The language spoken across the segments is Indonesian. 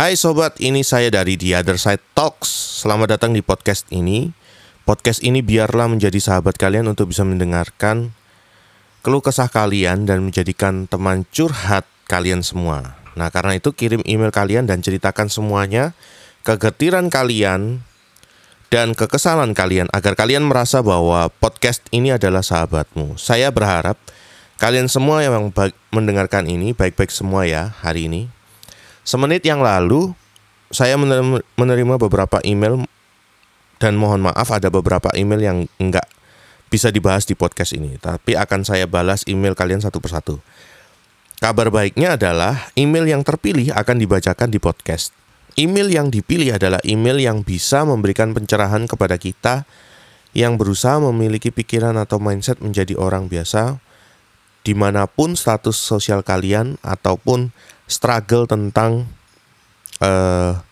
Hai sobat, ini saya dari The Other Side Talks. Selamat datang di podcast ini. Podcast ini biarlah menjadi sahabat kalian untuk bisa mendengarkan keluh kesah kalian dan menjadikan teman curhat kalian semua. Nah, karena itu kirim email kalian dan ceritakan semuanya, kegetiran kalian dan kekesalan kalian agar kalian merasa bahwa podcast ini adalah sahabatmu. Saya berharap kalian semua yang mendengarkan ini baik-baik semua ya hari ini. Semenit yang lalu saya menerima beberapa email dan mohon maaf ada beberapa email yang enggak bisa dibahas di podcast ini, tapi akan saya balas email kalian satu persatu. Kabar baiknya adalah email yang terpilih akan dibacakan di podcast. Email yang dipilih adalah email yang bisa memberikan pencerahan kepada kita yang berusaha memiliki pikiran atau mindset menjadi orang biasa di mana pun status sosial kalian ataupun struggle tentang uh,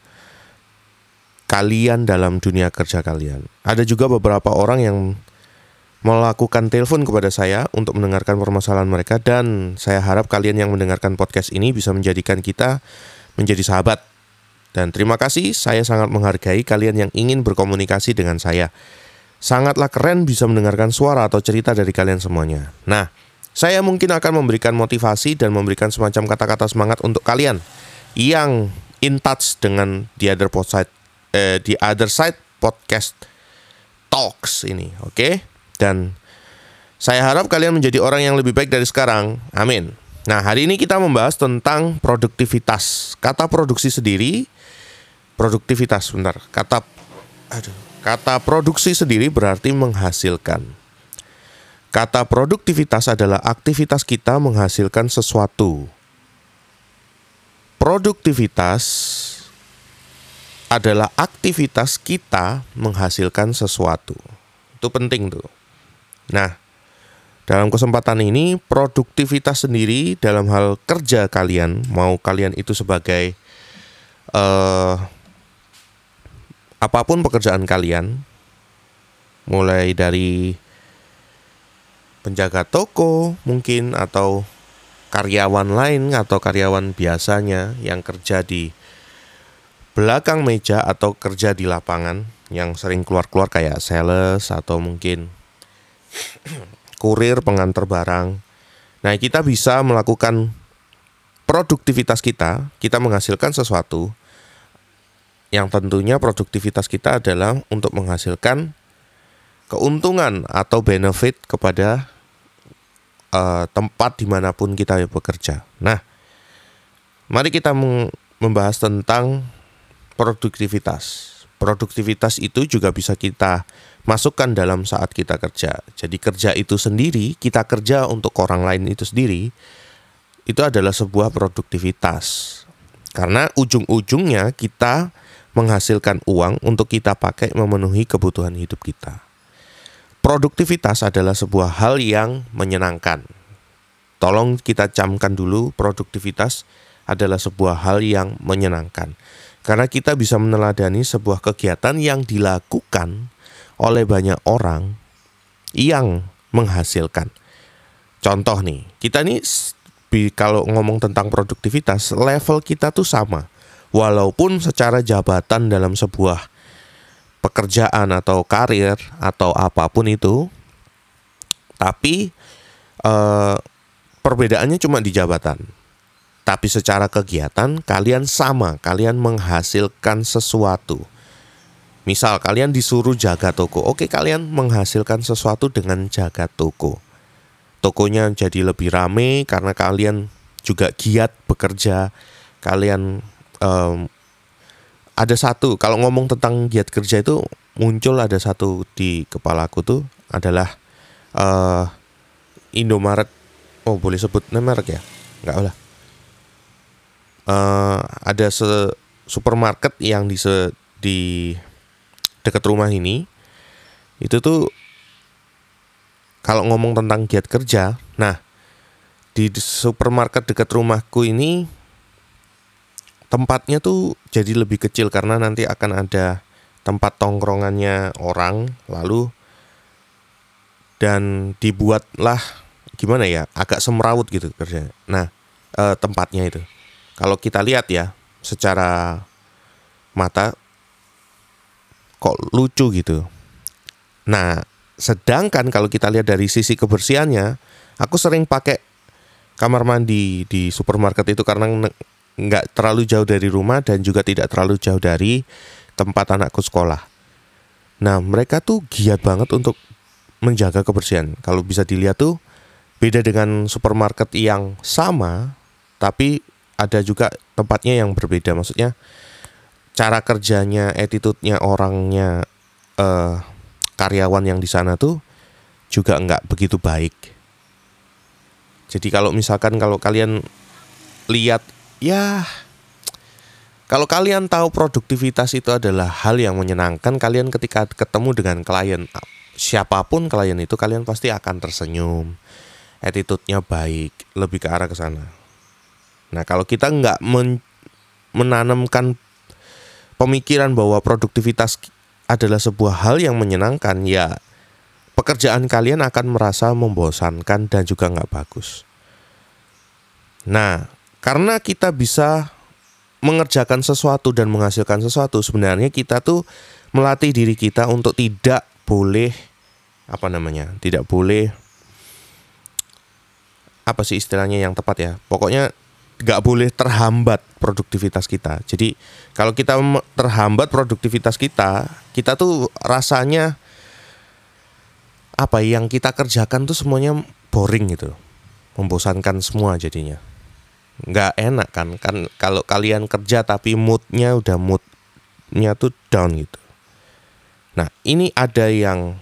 kalian dalam dunia kerja kalian. Ada juga beberapa orang yang melakukan telepon kepada saya untuk mendengarkan permasalahan mereka dan saya harap kalian yang mendengarkan podcast ini bisa menjadikan kita menjadi sahabat. Dan terima kasih, saya sangat menghargai kalian yang ingin berkomunikasi dengan saya. Sangatlah keren bisa mendengarkan suara atau cerita dari kalian semuanya. Nah, saya mungkin akan memberikan motivasi dan memberikan semacam kata-kata semangat untuk kalian yang in touch dengan the other side eh, di Other Side Podcast Talks ini, oke? Okay? Dan saya harap kalian menjadi orang yang lebih baik dari sekarang. Amin. Nah, hari ini kita membahas tentang produktivitas. Kata produksi sendiri, produktivitas, bentar. Kata aduh, kata produksi sendiri berarti menghasilkan. Kata produktivitas adalah aktivitas kita menghasilkan sesuatu. Produktivitas adalah aktivitas kita menghasilkan sesuatu. Itu penting tuh. Nah, dalam kesempatan ini produktivitas sendiri dalam hal kerja kalian, mau kalian itu sebagai uh, apa pun pekerjaan kalian, mulai dari penjaga toko mungkin atau karyawan lain atau karyawan biasanya yang kerja di belakang meja atau kerja di lapangan yang sering keluar-keluar kayak sales atau mungkin kurir pengantar barang. Nah, kita bisa melakukan produktivitas kita, kita menghasilkan sesuatu yang tentunya produktivitas kita adalah untuk menghasilkan keuntungan atau benefit kepada uh, tempat di mana pun kita bekerja. Nah, mari kita membahas tentang produktivitas. Produktivitas itu juga bisa kita masukkan dalam saat kita kerja. Jadi kerja itu sendiri, kita kerja untuk orang lain itu sendiri, itu adalah sebuah produktivitas. Karena ujung-ujungnya kita menghasilkan uang untuk kita pakai memenuhi kebutuhan hidup kita. Produktivitas adalah sebuah hal yang menyenangkan. Tolong kita camkan dulu produktivitas adalah sebuah hal yang menyenangkan. Karena kita bisa meneladani sebuah kegiatan yang dilakukan oleh banyak orang yang menghasilkan. Contoh nih, kita nih kalau ngomong tentang produktivitas, level kita tuh sama. Walaupun secara jabatan dalam sebuah pekerjaan atau karir atau apa pun itu, tapi eh, perbedaannya cuma di jabatan tapi secara kegiatan kalian sama, kalian menghasilkan sesuatu. Misal kalian disuruh jaga toko, oke kalian menghasilkan sesuatu dengan jaga toko. Tokonya jadi lebih rame karena kalian juga giat bekerja. Kalian um, ada satu kalau ngomong tentang giat kerja itu muncul ada satu di kepalaku tuh adalah uh, Indomaret. Oh boleh sebut merek ya? Enggak lah uh, ada se supermarket yang di se di dekat rumah ini itu tuh kalau ngomong tentang giat kerja, nah di supermarket dekat rumahku ini tempatnya tuh jadi lebih kecil karena nanti akan ada tempat tongkrongannya orang lalu dan dibuatlah gimana ya agak semrawut gitu kerja. Nah eh, tempatnya itu kalau kita lihat ya, secara mata kok lucu gitu. Nah, sedangkan kalau kita lihat dari sisi kebersihannya, aku sering pakai kamar mandi di supermarket itu karena nggak terlalu jauh dari rumah dan juga tidak terlalu jauh dari tempat anakku sekolah. Nah, mereka tuh giat banget untuk menjaga kebersihan. Kalau bisa dilihat tuh beda dengan supermarket yang sama, tapi ada juga tempatnya yang berbeda. Maksudnya cara kerjanya, attitude-nya orangnya uh, karyawan yang di sana tuh juga nggak begitu baik. Jadi kalau misalkan kalau kalian lihat ya kalau kalian tahu produktivitas itu adalah hal yang menyenangkan, kalian ketika ketemu dengan klien siapa pun klien itu kalian pasti akan tersenyum. Attitude-nya baik, lebih ke arah ke sana. Nah, kalau kita nggak men menanamkan pemikiran bahwa produktivitas adalah sebuah hal yang menyenangkan, ya pekerjaan kalian akan merasa membosankan dan juga nggak bagus. Nah, karena kita bisa mengerjakan sesuatu dan menghasilkan sesuatu, sebenarnya kita tuh melatih diri kita untuk tidak boleh apa namanya, tidak boleh apa sih istilahnya yang tepat ya. Pokoknya nggak boleh terhambat produktivitas kita. Jadi kalau kita terhambat produktivitas kita, kita tuh rasanya apa yang kita kerjakan tuh semuanya boring gitu, membosankan semua jadinya. Nggak enak kan? Kan kalau kalian kerja tapi moodnya udah moodnya tuh down gitu. Nah ini ada yang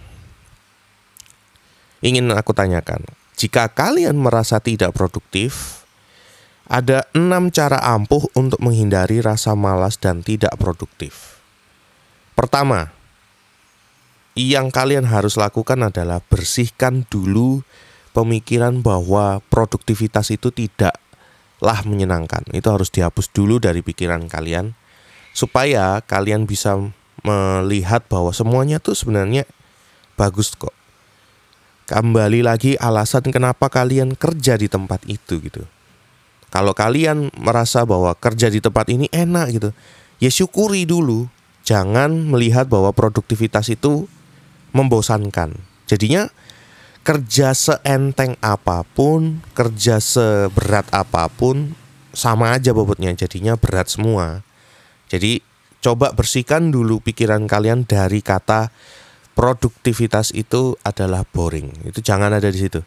ingin aku tanyakan. Jika kalian merasa tidak produktif, ada enam cara ampuh untuk menghindari rasa malas dan tidak produktif. Pertama, yang kalian harus lakukan adalah bersihkan dulu pemikiran bahwa produktivitas itu tidaklah menyenangkan. Itu harus dihapus dulu dari pikiran kalian supaya kalian bisa melihat bahwa semuanya tuh sebenarnya bagus kok. Kembali lagi alasan kenapa kalian kerja di tempat itu gitu kalau kalian merasa bahwa kerja di tempat ini enak gitu, ya syukuri dulu. Jangan melihat bahwa produktivitas itu membosankan. Jadinya kerja seenteng apa pun, kerja seberat apa pun sama aja bobotnya, jadinya berat semua. Jadi coba bersihkan dulu pikiran kalian dari kata produktivitas itu adalah boring. Itu jangan ada di situ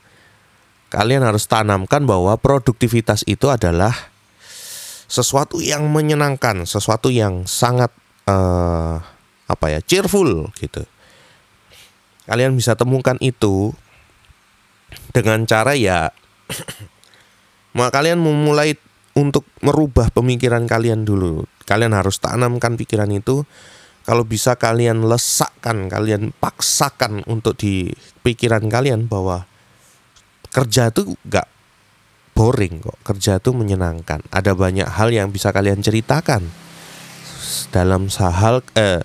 kalian harus tanamkan bahwa produktivitas itu adalah sesuatu yang menyenangkan, sesuatu yang sangat uh, apa ya, cheerful gitu. Kalian bisa temukan itu dengan cara ya kalian memulai untuk merubah pemikiran kalian dulu. Kalian harus tanamkan pikiran itu. Kalau bisa kalian lesakkan, kalian paksakan untuk di pikiran kalian bahwa kerja tuh gak boring kok kerja tuh menyenangkan ada banyak hal yang bisa kalian ceritakan dalam sahal eh,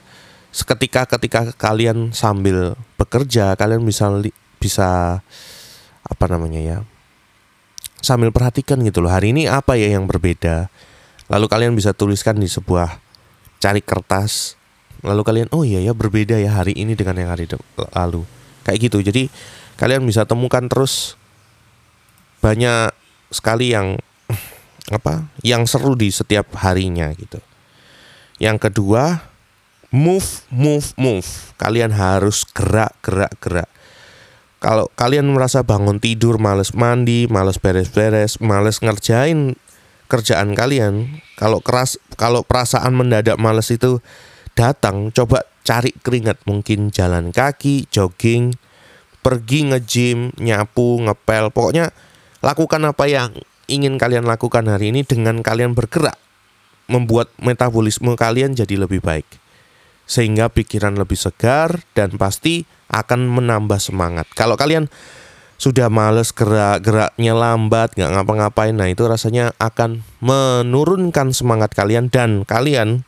seketika ketika kalian sambil bekerja kalian bisa bisa apa namanya ya sambil perhatikan gitu loh hari ini apa ya yang berbeda lalu kalian bisa tuliskan di sebuah cari kertas lalu kalian oh iya ya berbeda ya hari ini dengan yang hari lalu kayak gitu jadi kalian bisa temukan terus banyak sekali yang apa yang seru di setiap harinya gitu. Yang kedua, move, move, move. Kalian harus gerak, gerak, gerak. Kalau kalian merasa bangun tidur, males mandi, males beres-beres, males ngerjain kerjaan kalian, kalau keras, kalau perasaan mendadak males itu datang, coba cari keringat, mungkin jalan kaki, jogging, pergi nge-gym, nyapu, ngepel, pokoknya Lakukan apa yang ingin kalian lakukan hari ini dengan kalian bergerak, membuat metabolisme kalian jadi lebih baik, sehingga pikiran lebih segar dan pasti akan menambah semangat. Kalau kalian sudah males gerak geraknya lambat nggak ngapa-ngapain nah itu rasanya akan menurunkan semangat kalian dan kalian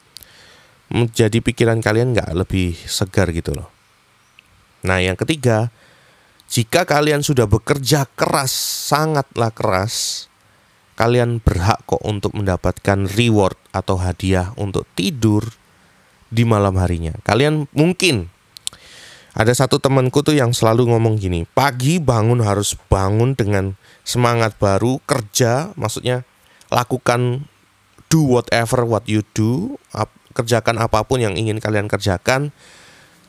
menjadi pikiran kalian nggak lebih segar gitu loh nah yang ketiga jika kalian sudah bekerja keras, sangatlah keras, kalian berhak kok untuk mendapatkan reward atau hadiah untuk tidur di malam harinya. Kalian mungkin ada satu temanku tuh yang selalu ngomong gini, pagi bangun harus bangun dengan semangat baru, kerja, maksudnya lakukan do whatever what you do, ap, kerjakan apa pun yang ingin kalian kerjakan.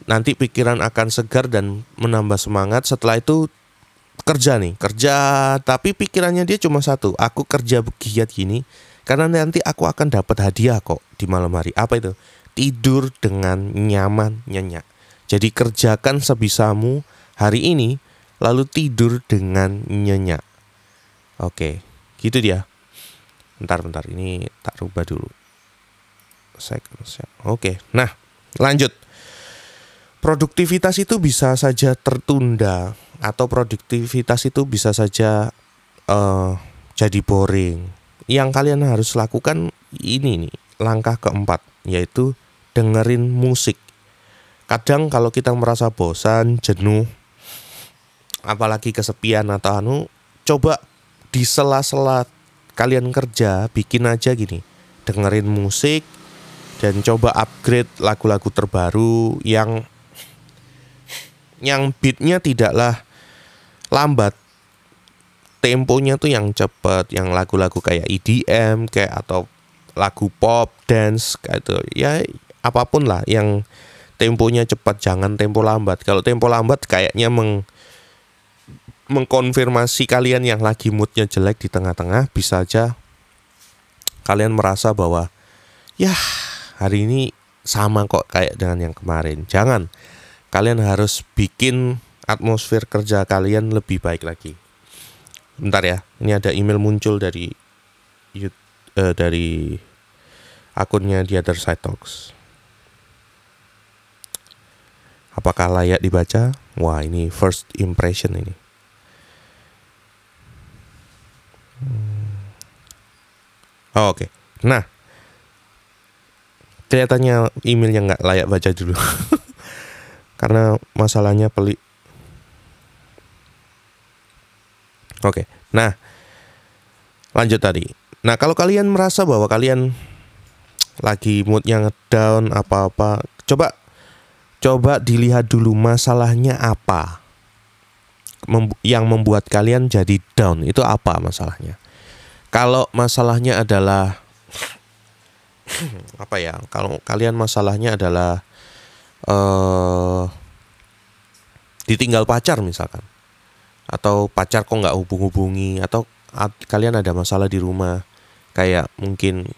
Nanti pikiran akan segar dan menambah semangat. Setelah itu kerja nih kerja tapi pikirannya dia cuma satu aku kerja giat gini karena nanti aku akan dapat hadiah kok di malam hari apa itu tidur dengan nyaman nyenyak. Jadi kerjakan sebisamu hari ini lalu tidur dengan nyenyak. Oke gitu dia. Bentar bentar ini tak rubah dulu. Oke nah lanjut. Produktivitas itu bisa saja tertunda atau produktivitas itu bisa saja uh, jadi boring. Yang kalian harus lakukan ini nih, langkah keempat yaitu dengerin musik. Kadang kalau kita merasa bosan, jenuh, apalagi kesepian atau anu, coba di sela-sela kalian kerja bikin aja gini, dengerin musik dan coba upgrade lagu-lagu terbaru yang yang beatnya tidaklah lambat. Temponya tuh yang cepet yang lagu-lagu kayak EDM kayak atau lagu pop dance kayak itu. Ya apa pun lah yang temponya cepat jangan tempo lambat kalau tempo lambat kayaknya meng mengkonfirmasi kalian yang lagi moodnya jelek di tengah-tengah bisa aja kalian merasa bahwa ya hari ini sama kok kayak dengan yang kemarin jangan kalian harus bikin atmosfer kerja kalian lebih baik lagi. Bentar ya, ini ada email muncul dari uh, dari akunnya The Other Side Talks. Apakah layak dibaca? Wah, ini first impression ini. Hmm. Oh, Oke, okay. nah kelihatannya emailnya nggak layak baca dulu karena masalahnya pelik Oke. Nah, lanjut tadi. Nah, kalau kalian merasa bahwa kalian lagi moodnya down apa-apa, coba coba dilihat dulu masalahnya apa yang membuat kalian jadi down itu apa masalahnya. Kalau masalahnya adalah apa ya? Kalau kalian masalahnya adalah uh, ditinggal pacar misalkan atau pacar kok nggak hubung-hubungi atau kalian ada masalah di rumah kayak mungkin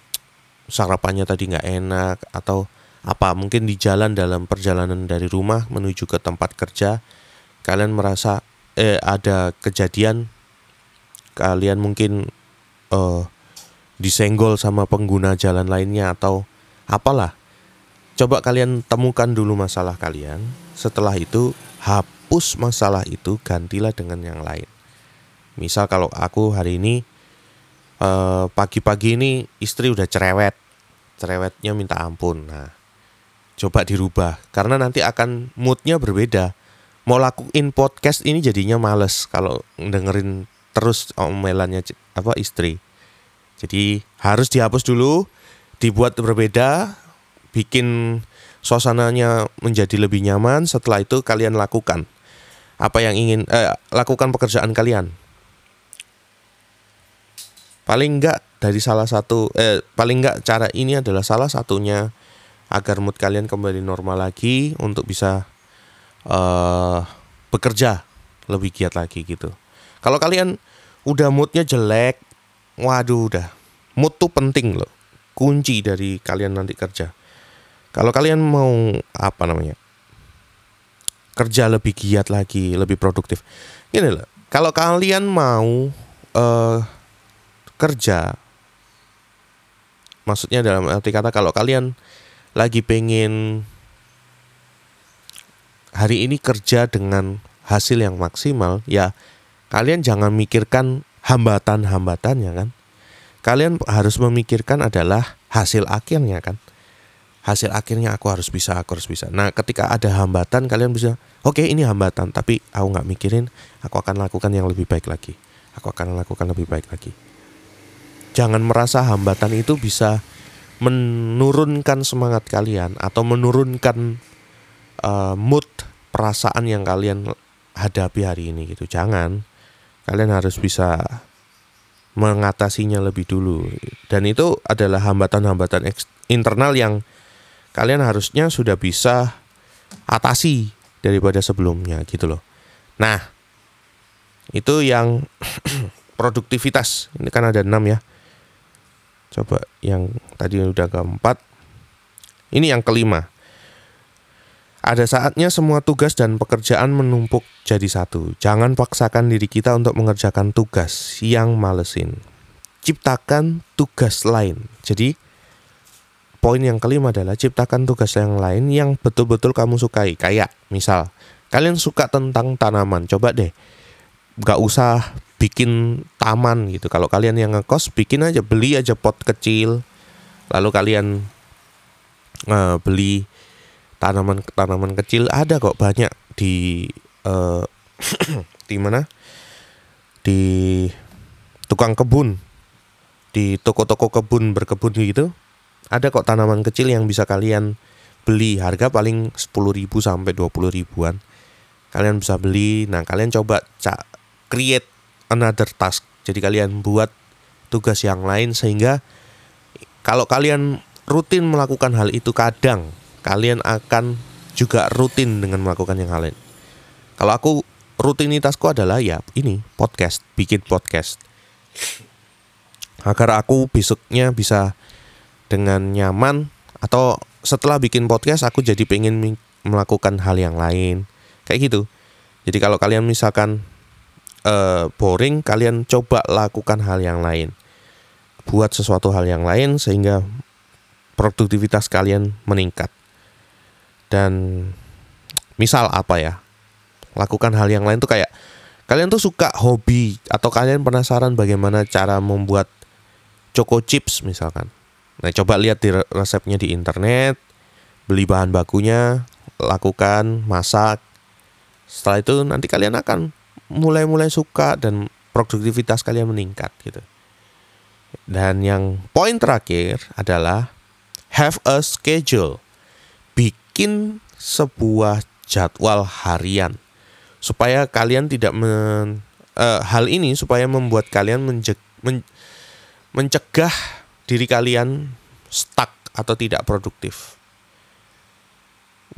sarapannya tadi nggak enak atau apa mungkin di jalan dalam perjalanan dari rumah menuju ke tempat kerja kalian merasa eh ada kejadian? Kalian mungkin eh, disenggol sama pengguna jalan lainnya atau apalah? Coba kalian temukan dulu masalah kalian. Setelah itu hap hapus masalah itu gantilah dengan yang lain. Misal kalau aku hari ini eh, pagi-pagi ini istri udah cerewet. Cerewetnya minta ampun. Nah coba dirubah. Karena nanti akan moodnya berbeda. Mau lakuin podcast ini jadinya males kalau dengerin terus omelannya apa istri. Jadi harus dihapus dulu dibuat berbeda bikin suasananya menjadi lebih nyaman. Setelah itu kalian lakukan apa yang ingin eh, lakukan pekerjaan kalian. Paling enggak dari salah satu eh paling enggak cara ini adalah salah satunya agar mood kalian kembali normal lagi untuk bisa uh, bekerja lebih giat lagi gitu. Kalau kalian udah moodnya jelek, waduh udah mood tuh penting loh, kunci dari kalian nanti kerja. Kalau kalian mau apa namanya kerja lebih giat lagi, lebih produktif. Gini loh, kalau kalian mau uh, kerja, maksudnya dalam arti kata kalau kalian lagi pengen hari ini kerja dengan hasil yang maksimal, ya kalian jangan mikirkan hambatan-hambatannya kan. Kalian harus memikirkan adalah hasil akhirnya kan? Hasil akhirnya aku harus bisa aku harus bisa. Nah ketika ada hambatan kalian bisa oke okay, ini hambatan tapi aku nggak mikirin aku akan lakukan yang lebih baik lagi. Aku akan lakukan lebih baik lagi. Jangan merasa hambatan itu bisa menurunkan semangat kalian atau menurunkan uh, mood perasaan yang kalian hadapi hari ini gitu. Jangan. Kalian harus bisa mengatasinya lebih dulu. Dan itu adalah hambatan-hambatan internal yang kalian harusnya sudah bisa atasi daripada sebelumnya gitu loh. Nah, itu yang produktivitas. Ini kan ada enam ya. Coba yang tadi udah keempat. Ini yang kelima. Ada saatnya semua tugas dan pekerjaan menumpuk jadi satu. Jangan paksakan diri kita untuk mengerjakan tugas yang malesin. Ciptakan tugas lain. Jadi, poin yang kelima adalah ciptakan tugas yang lain yang betul-betul kamu sukai. Kayak, misal, kalian suka tentang tanaman. Coba deh, gak usah bikin taman gitu. Kalau kalian yang ngekos bikin aja beli aja pot kecil. Lalu kalian uh, beli tanaman-tanaman kecil ada kok banyak di uh, di mana? Di tukang kebun. Di toko-toko kebun berkebun gitu. Ada kok tanaman kecil yang bisa kalian beli harga paling 10.000 sampai 20 ribuan. Kalian bisa beli. Nah, kalian coba cak create another task. Jadi kalian buat tugas yang lain sehingga kalau kalian rutin melakukan hal itu kadang kalian akan juga rutin dengan melakukan yang lain. Kalau aku rutinitasku adalah ya ini podcast, bikin podcast. Agar aku besoknya bisa dengan nyaman atau setelah bikin podcast aku jadi pengen melakukan hal yang lain. Kayak gitu. Jadi kalau kalian misalkan uh, boring, kalian coba lakukan hal yang lain. Buat sesuatu hal yang lain sehingga produktivitas kalian meningkat. Dan misal apa ya? Lakukan hal yang lain tuh kayak kalian tuh suka hobi atau kalian penasaran bagaimana cara membuat choco chips misalkan. Nah, coba lihat di resepnya di internet, beli bahan bakunya, lakukan, masak. Setelah itu nanti kalian akan mulai-mulai suka dan produktivitas kalian meningkat gitu. Dan yang poin terakhir adalah have a schedule. Bikin sebuah jadwal harian supaya kalian tidak men uh, hal ini supaya membuat kalian menje, men, mencegah diri kalian stuck atau tidak produktif.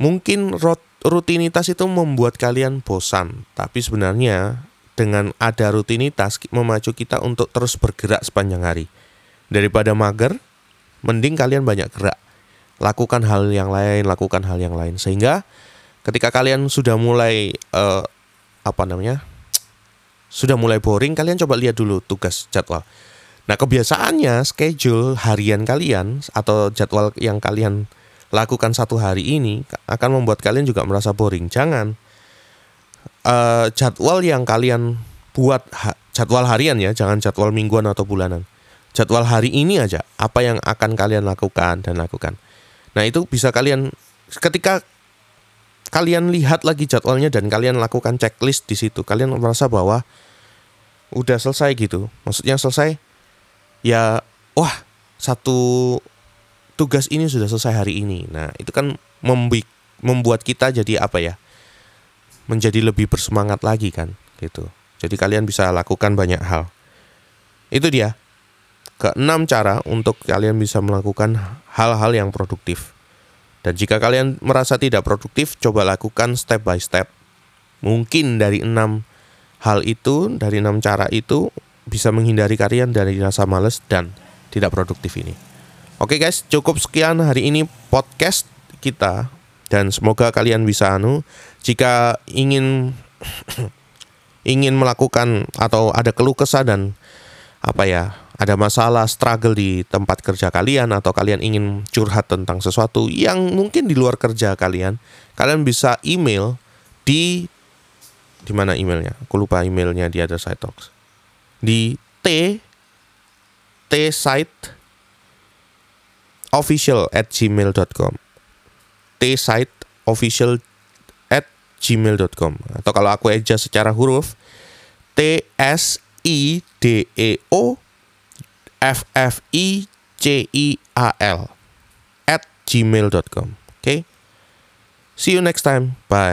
Mungkin rot rutinitas itu membuat kalian bosan, tapi sebenarnya dengan ada rutinitas memacu kita untuk terus bergerak sepanjang hari. Daripada mager, mending kalian banyak gerak. Lakukan hal yang lain, lakukan hal yang lain sehingga ketika kalian sudah mulai uh, apa namanya? sudah mulai boring, kalian coba lihat dulu tugas jadwal. Nah, kebiasaannya schedule harian kalian atau jadwal yang kalian lakukan satu hari ini akan membuat kalian juga merasa boring. Jangan uh, jadwal yang kalian buat ha, jadwal harian ya, jangan jadwal mingguan atau bulanan. Jadwal hari ini aja apa yang akan kalian lakukan dan lakukan. Nah, itu bisa kalian ketika kalian lihat lagi jadwalnya dan kalian lakukan checklist di situ, kalian merasa bahwa udah selesai gitu. Maksudnya selesai ya wah, satu tugas ini sudah selesai hari ini. Nah, itu kan membuat kita jadi apa ya? Menjadi lebih bersemangat lagi kan, gitu. Jadi kalian bisa lakukan banyak hal. Itu dia. Keenam cara untuk kalian bisa melakukan hal-hal yang produktif. Dan jika kalian merasa tidak produktif, coba lakukan step by step. Mungkin dari enam hal itu, dari enam cara itu, bisa menghindari kalian dari rasa males dan tidak produktif ini. Oke guys, cukup sekian hari ini podcast kita. Dan semoga kalian bisa anu jika ingin ingin melakukan atau ada keluh kesah dan apa ya ada masalah struggle di tempat kerja kalian atau kalian ingin curhat tentang sesuatu yang mungkin di luar kerja kalian kalian bisa email di di mana emailnya? Aku lupa emailnya di ada site talks di t t site official at gmail.com tsite official at gmail.com atau kalau aku eja secara huruf t s i d e o F F I C I A L at gmail.com. Oke. Okay? See you next time. Bye.